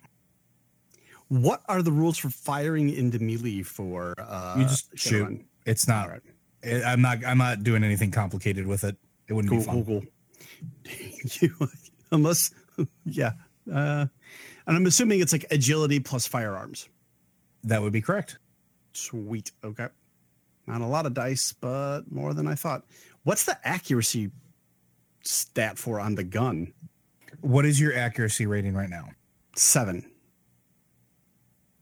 What are the rules for firing into melee for? Uh, You just shoot. It's not. Right. I- I'm not. I'm not doing anything complicated with it. It wouldn't Cool, be fun. cool, cool. you, unless, yeah. Uh, and I'm assuming it's like agility plus firearms. That would be correct. Sweet. Okay. Not a lot of dice, but more than I thought. What's the accuracy stat for on the gun? What is your accuracy rating right now? Seven.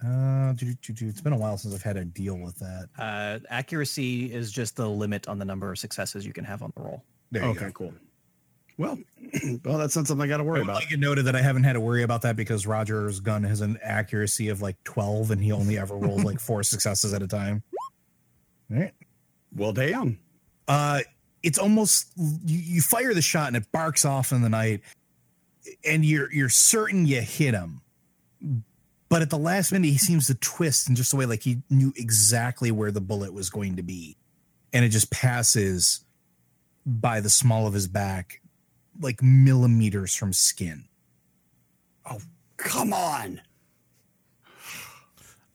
Uh, it's been a while since I've had to deal with that. Uh, accuracy is just the limit on the number of successes you can have on the roll. There you okay, go. cool. Well, well, that's not something I got to worry I about. like it noted that I haven't had to worry about that because Roger's gun has an accuracy of like 12 and he only ever rolls like four successes at a time. All right. Well, damn. Uh, it's almost you, you fire the shot and it barks off in the night, and you're you're certain you hit him, but at the last minute he seems to twist in just a way like he knew exactly where the bullet was going to be, and it just passes by the small of his back, like millimeters from skin. Oh, come on.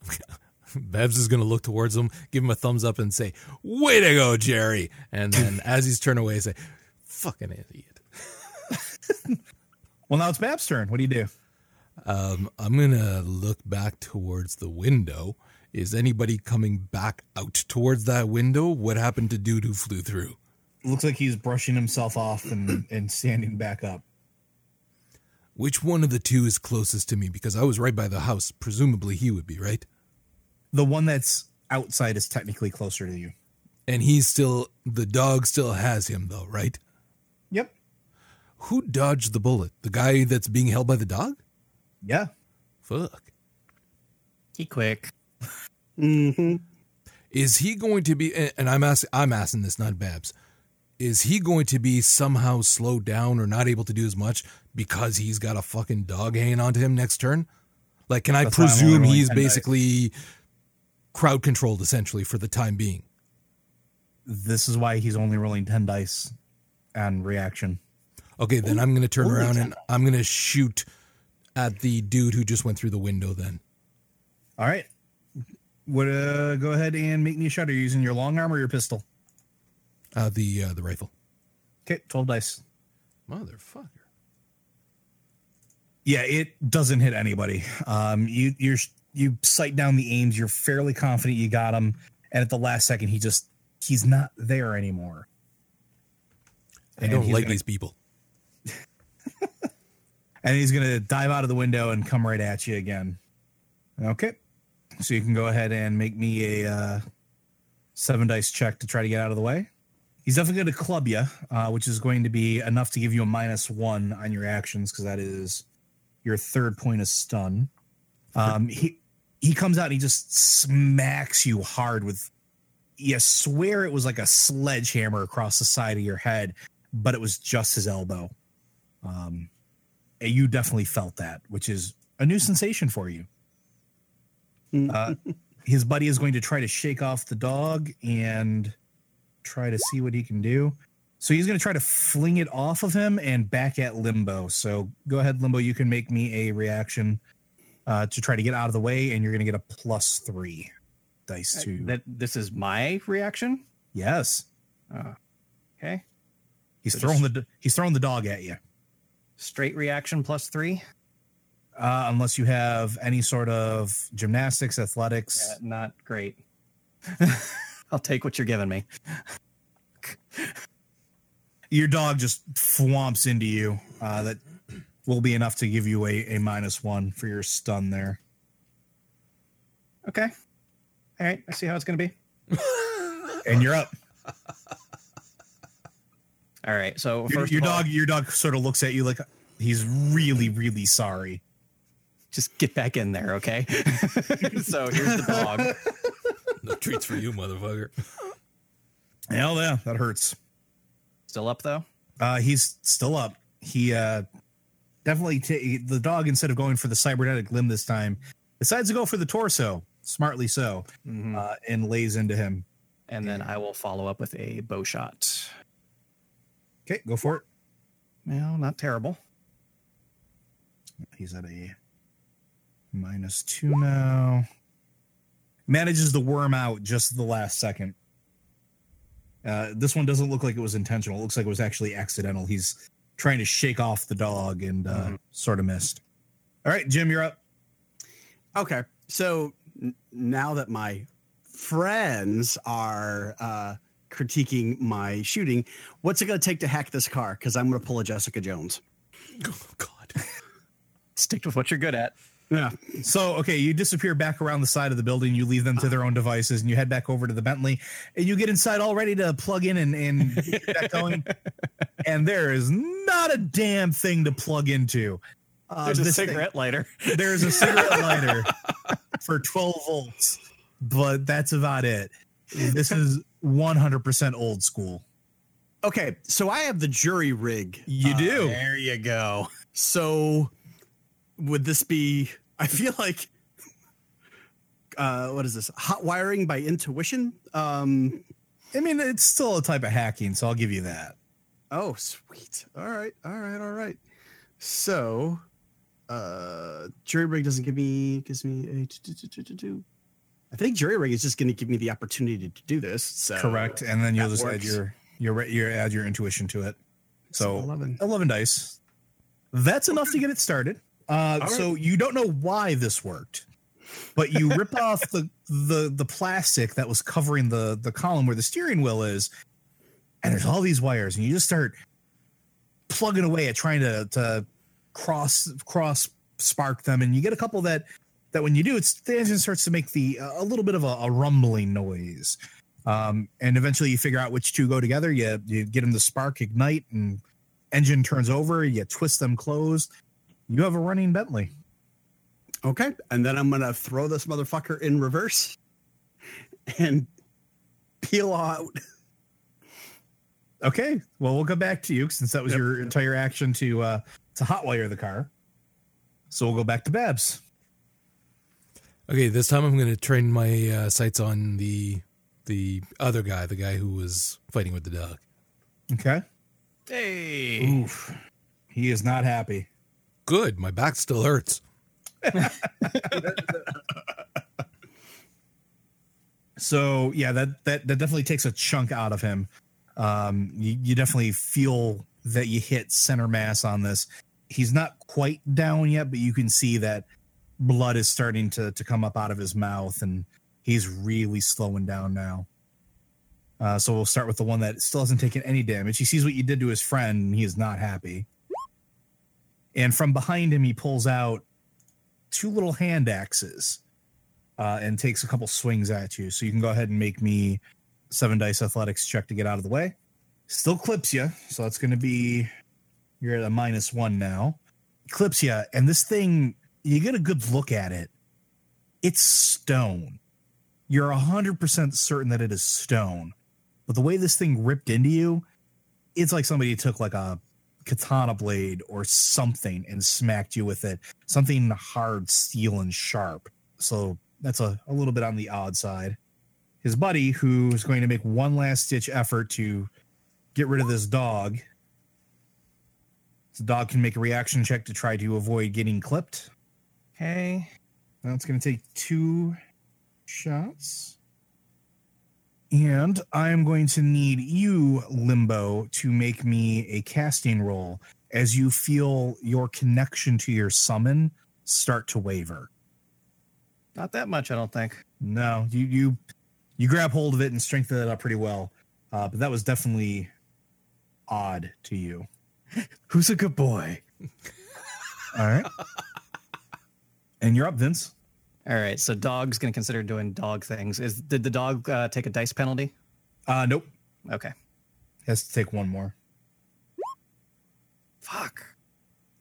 Bevs is going to look towards him, give him a thumbs up, and say, "Way to go, Jerry!" And then, as he's turned away, say, "Fucking idiot." Well, now it's Bab's turn. What do you do? Um, I'm gonna look back towards the window. Is anybody coming back out towards that window? What happened to dude who flew through? looks like he's brushing himself off and, and standing back up. Which one of the two is closest to me? Because I was right by the house. Presumably he would be, right? The one that's outside is technically closer to you. And he's still, the dog still has him, though, right? Yep. Who dodged the bullet? The guy that's being held by the dog? Yeah. Fuck. He quick. Mm-hmm. Is he going to be, and I'm asking, I'm asking this, not Babs. Is he going to be somehow slowed down or not able to do as much because he's got a fucking dog hanging onto him next turn? Like, can I That's I'm presume he's 10 dice. basically crowd controlled essentially for the time being? This is why he's only rolling 10 dice and reaction. Okay, then I'm going to turn Only around and I'm going to shoot at the dude who just went through the window then. All right. Would uh, go ahead and make me a shot. Are you using your long arm or your pistol? Uh, the uh, the rifle. Okay, 12 dice. Motherfucker. Yeah, it doesn't hit anybody. Um, you you're you sight down the aims. You're fairly confident you got him, and at the last second, he just he's not there anymore. I And don't like gonna- these people. and he's gonna dive out of the window and come right at you again. Okay, so you can go ahead and make me a uh, seven dice check to try to get out of the way. He's definitely going to club you, uh, which is going to be enough to give you a minus one on your actions because that is your third point of stun. Um, he he comes out and he just smacks you hard with. You swear it was like a sledgehammer across the side of your head, but it was just his elbow. Um, you definitely felt that, which is a new sensation for you. Uh, his buddy is going to try to shake off the dog and try to see what he can do. So he's going to try to fling it off of him and back at Limbo. So go ahead, Limbo. You can make me a reaction uh, to try to get out of the way, and you're going to get a plus three dice to That this is my reaction. yes. Okay. He's So throwing just- the he's throwing the dog at you. Straight reaction plus three. Uh, unless you have any sort of gymnastics, athletics. Yeah, not great. I'll take what you're giving me. Your dog just thwomps into you. Uh, that will be enough to give you a, a minus one for your stun there. Okay. All right. I see how it's going to be. And you're up. All right. So Your, first your of all, dog your dog sort of looks at you like he's really, really sorry. just get back in there. Okay. so here's the dog. No treats for you, motherfucker. Hell yeah, that hurts. Still up though. Uh, he's still up. He uh, definitely ta- the dog instead of going for the cybernetic limb this time decides to go for the torso. Smartly so, Mhm. uh, and lays into him. and then I will follow up with a bow shot. Okay, go for it. Well, not terrible. He's at a minus two now. Manages to worm out just the last second. Uh, this one doesn't look like it was intentional. It looks like it was actually accidental. He's trying to shake off the dog and uh, Mhm. sort of missed. All right, Jim, you're up. Okay, so n- now that my friends are uh, critiquing my shooting, what's it going to take to hack this car? Because I'm going to pull a Jessica Jones. Oh, God. Stick with what you're good at. Yeah. So, okay, you disappear back around the side of the building. You leave them to their own devices, and you head back over to the Bentley, and you get inside all ready to plug in and, and get that going. and there is not a damn thing to plug into. Uh, There's a this thing- cigarette lighter. there's a cigarette lighter for 12 volts, but that's about it. This is 100% old school. Okay, so I have the jury rig. You Uh, do. There you go. So would this be I feel like uh what is this? Hot wiring by intuition? Um I mean, it's still a type of hacking, so I'll give you that. oh sweet. All right, all right, all right. So uh jury rig doesn't give me gives me a I think jury rig is just going to give me the opportunity to do this. So Correct. And then you'll just add your, your, your, add your intuition to it. So 11. 11 dice. That's enough to get it started. Uh, All so you don't know why this worked, but you rip off the, the the plastic that was covering the the column where the steering wheel is, and there's all these wires, and you just start plugging away at trying to to cross cross spark them, and you get a couple that that when you do, it's the engine starts to make the a little bit of a, a rumbling noise. Um, and eventually you figure out which two go together. You you get them to spark, ignite, and engine turns over. You twist them closed. You have a running Bentley. Okay. And then I'm going to throw this motherfucker in reverse and peel out. Okay. Well, we'll go back to you since that was Yep. your entire action to uh to hotwire the car. So we'll go back to Babs. Okay, this time I'm going to train my uh, sights on the the other guy, the guy who was fighting with the dog. Okay. Hey. Oof. He is not happy. Good, my back still hurts. So yeah, that that that definitely takes a chunk out of him. Um, you, you definitely feel that you hit center mass on this. He's not quite down yet, but you can see that blood is starting to to come up out of his mouth, and he's really slowing down now. Uh, so we'll start with the one that still hasn't taken any damage. He sees what you did to his friend, and he is not happy. And from behind him, he pulls out two little hand axes uh, and takes a couple swings at you. So you can go ahead and make me seven dice athletics check to get out of the way. Still clips you. So that's going to be, you're at a minus one now. Clips you. And this thing, you get a good look at it. It's stone. You're 100% certain that it is stone. But the way this thing ripped into you, it's like somebody took like a katana blade or something and smacked you with it. Something hard, steel, and sharp. So that's a, a little bit on the odd side. His buddy, who's going to make one last ditch effort to get rid of this dog. The dog can make a reaction check to try to avoid getting clipped. Okay. Now it's going to take two shots. And I'm going to need you, Limbo, to make me a casting roll as you feel your connection to your summon start to waver. Not that much, I don't think. No, you you you grab hold of it and strengthen it up pretty well, uh, but that was definitely odd to you. Who's a good boy? All right, and you're up, Vince. All right, so dog's gonna consider doing dog things. Is did the dog uh, take a dice penalty? Uh, nope, Okay. has to take one more. Fuck.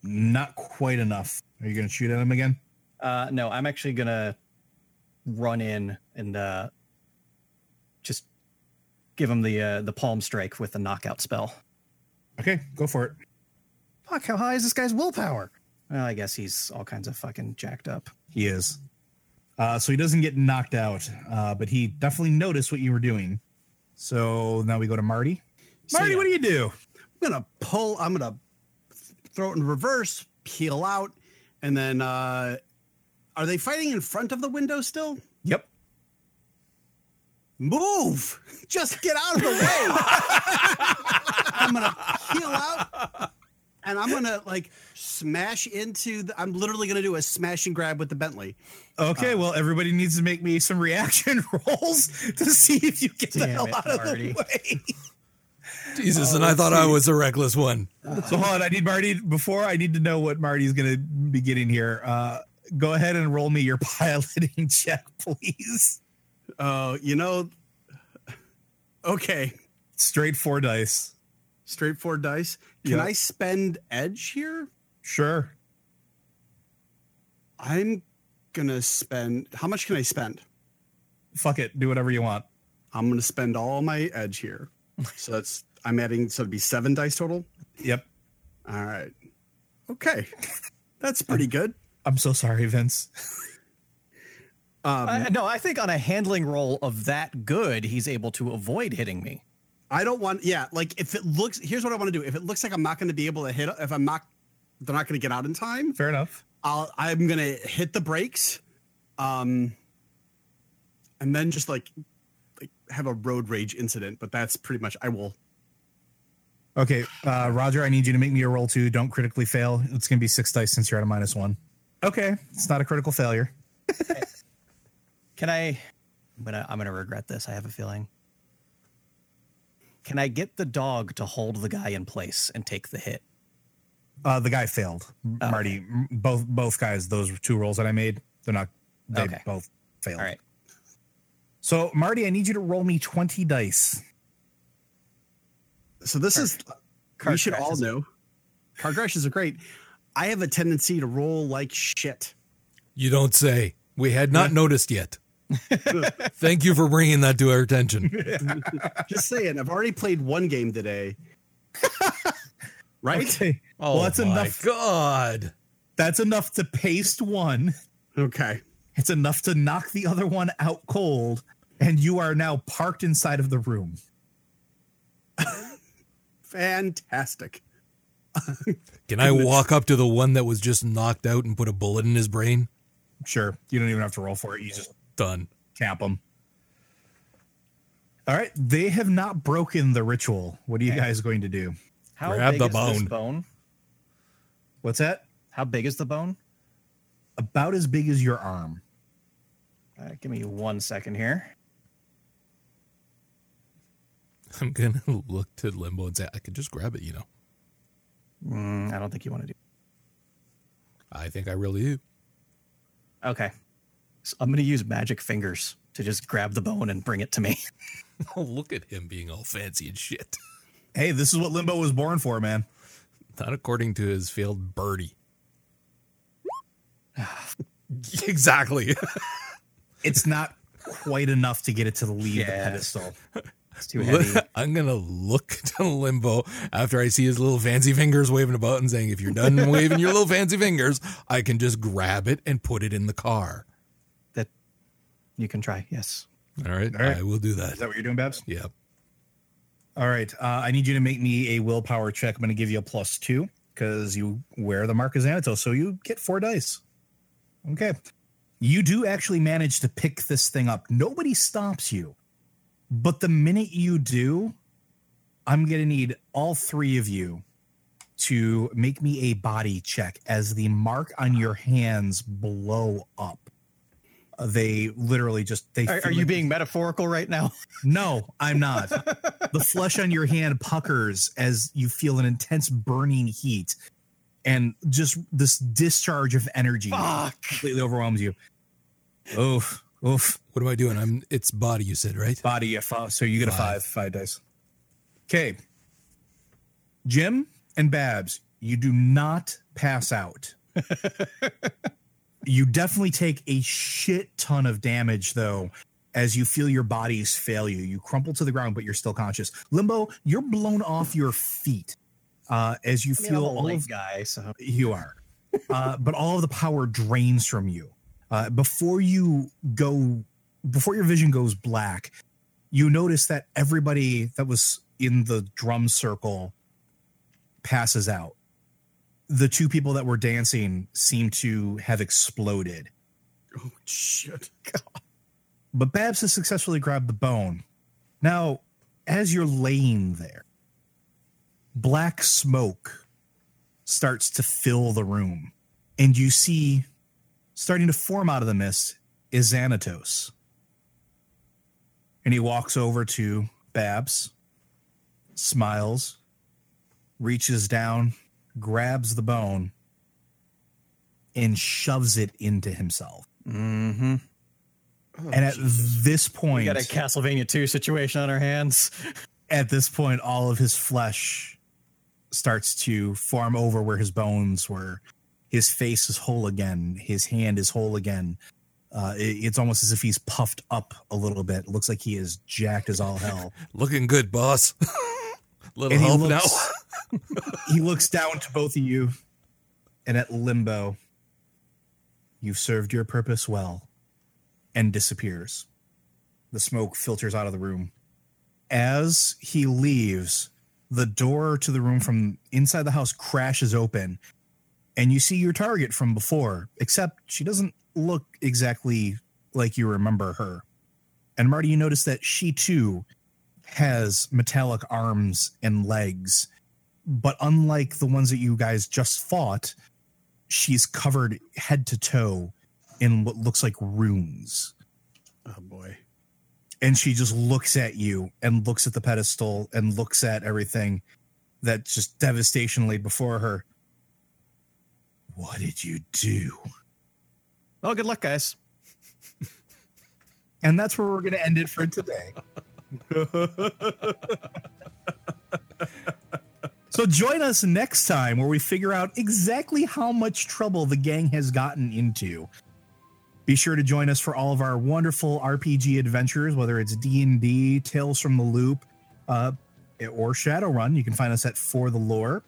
Not quite enough. Are you going to shoot at him again? Uh, no, I'm actually gonna run in and uh, just give him the uh, the palm strike with the knockout spell. Okay, go for it. Fuck, how high is this guy's willpower? Well, I guess he's all kinds of fucking jacked up. He is. Uh, so he doesn't get knocked out, uh, but he definitely noticed what you were doing. So now we go to Marty. So, Marty, yeah. what do you do? I'm gonna pull. I'm gonna throw it in reverse, peel out, and then uh are they fighting in front of the window still? Yep. Move! Just get out of the way. I'm gonna peel out, and I'm gonna like smash into. The, I'm literally gonna do a smash and grab with the Bentley. Okay, well, everybody needs to make me some reaction rolls to see if you get the hell it, out of the way. Jesus, and I thought I was a reckless one. So hold on, I need Marty before I need to know what Marty's going to be getting here. Uh, go ahead and roll me your piloting check, please. Oh, you know. Okay, Straight four dice. straight four dice. Can Yeah. I spend edge here? Sure. I'm gonna spend. How much can I spend? Fuck it. Do whatever you want. I'm gonna spend all my edge here. So that's I'm adding. So it'd be seven dice total. Yep. All right. Okay, that's pretty good. I'm so sorry, Vince. Um, Uh, no, I think on a handling roll of that good, he's able to avoid hitting me. I don't want. Yeah, like if it looks. Here's what I want to do. If it looks like I'm not going to be able to hit. If I'm not, they're not going to get out in time. Fair enough. I'll. I'm going to hit the brakes, um, and then just like, like have a road rage incident. But that's pretty much. I will. Okay, uh, Roger, I need you to make me a roll two. Don't critically fail. It's going to be six dice since you're at a minus one. Okay, it's not a critical failure. Can I? I'm gonna. I'm gonna regret this. I have a feeling. Can I get the dog to hold the guy in place and take the hit? Uh, the guy failed. Oh, Marty, both both guys. Those two rolls that I made. They're not. They Okay. both failed. All right. So Marty, I need you to roll me twenty dice. So this is. Car we should all know. Car crashes are great. I have a tendency to roll like shit. You don't say. We had not noticed yet. Thank you for bringing that to our attention. Just saying. I've already played one game today. right. Okay. Oh well, that's oh my enough. God. That's enough to paste one. Okay. It's enough to knock the other one out cold, and you are now parked inside of the room. Fantastic. Can I walk up to the one that was just knocked out and put a bullet in his brain? Sure, you don't even have to roll for it. You just Done. cap them. All right, they have not broken the ritual. What are you guys going to do? How Grab big the is this bone. bone? What's that? How big is the bone? About as big as your arm. Uh, give me one second here. I'm going to look to Limbo and say, I could just grab it, you know. Mm, I don't think you want to do. I think I really do. Okay. So I'm going to use magic fingers to just grab the bone and bring it to me. Oh, look at him being all fancy and shit. Hey, this is what Limbo was born for, man. Not according to his failed birdie. exactly. It's not quite enough to get it to leave the Yeah. pedestal. It's too heavy. I'm gonna look to Limbo after I see his little fancy fingers waving about and saying, "If you're done waving your little fancy fingers, I can just grab it and put it in the car." That you can try. Yes. All right, All right. I will do that. Is that. that what you're doing, Babs? Yeah. All right. Uh, I need you to make me a willpower check. I'm going to give you a plus two because you wear the mark of Xanatos, so you get four dice. Okay. You do actually manage to pick this thing up. Nobody stops you. But the minute you do, I'm going to need all three of you to make me a body check as the mark on your hands blow up. They literally just they Are, are you being metaphorical right now? no, I'm not. the flesh on your hand puckers as you feel an intense burning heat and just this discharge of energy Fuck. completely overwhelms you. Oof, oof. What am I doing? I'm. It's body. You said right. Body, if, uh, so you get a Five. five, five dice. Okay. Jim and Babs, you do not pass out. you definitely take a shit ton of damage, though, as you feel your bodies fail you. You crumple to the ground, but you're still conscious. Limbo, you're blown off your feet uh, as you I mean, I'm feel all of guy, so you are. Uh, but all of the power drains from you. Uh, before you go, before your vision goes black, you notice that everybody that was in the drum circle passes out. The two people that were dancing seem to have exploded. Oh shit! But Babs has successfully grabbed the bone. Now, as you're laying there, black smoke starts to fill the room, and you see starting to form out of the mist is Xanatos. And he walks over to Babs, smiles, reaches down, grabs the bone, and shoves it into himself. mm-hmm. and at this point, we point, got a Castlevania 2 situation on our hands. at this point, all of his flesh starts to form over where his bones were. His face is whole again. His hand is whole again. Uh, it- it's almost as if he's puffed up a little bit. It looks like he is jacked as all hell. Looking good, boss. Little And he help looks- now. He looks down to both of you and at Limbo. You've served your purpose well and disappears. The smoke filters out of the room. As he leaves, the door to the room from inside the house crashes open, and you see your target from before, except she doesn't look exactly like you remember her. And Marty, you notice that she too has metallic arms and legs but unlike the ones that you guys just fought, she's covered head to toe in what looks like runes. Oh boy! And she just looks at you and looks at the pedestal and looks at everything that's just devastation laid before her. What did you do? Oh, good luck, guys. And that's where we're going to end it for today. so join us next time where we figure out exactly how much trouble the gang has gotten into. Be sure to join us for all of our wonderful RPG adventures, whether it's D&D, Tales from the Loop, uh, or Shadowrun. You can find us at For the Lore.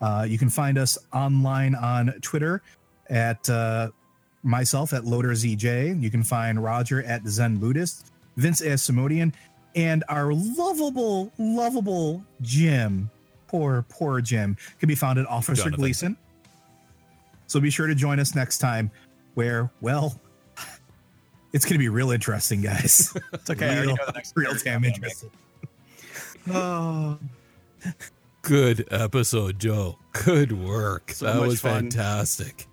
Uh, you can find us online on Twitter at uh, myself at LoaderZJ. You can find Roger at Zen Buddhist, Vince as Simodian, and our lovable, lovable Jim, poor, poor Jim, can be found at Officer Jonathan. Gleason. So be sure to join us next time where, well, it's going to be real interesting, guys. It's okay. I real, know the next real damn interesting. Oh, Good episode, Joe. Good work. So that was fun. fantastic.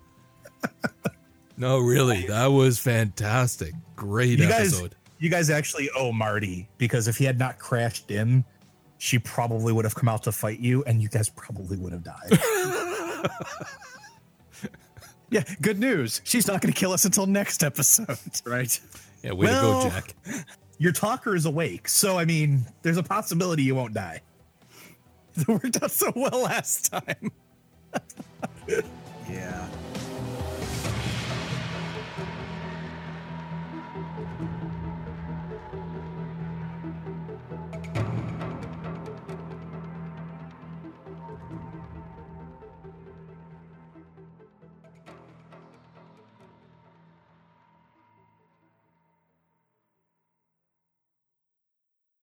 no, really, that was fantastic. Great You guys, episode. you guys actually owe Marty because if he had not crashed in, she probably would have come out to fight you, and you guys probably would have died. Yeah, good news. She's not going to kill us until next episode. Right. Yeah, way Well- to go, Jack. Your talker is awake, so I mean, there's a possibility you won't die. It worked out so well last time. Yeah.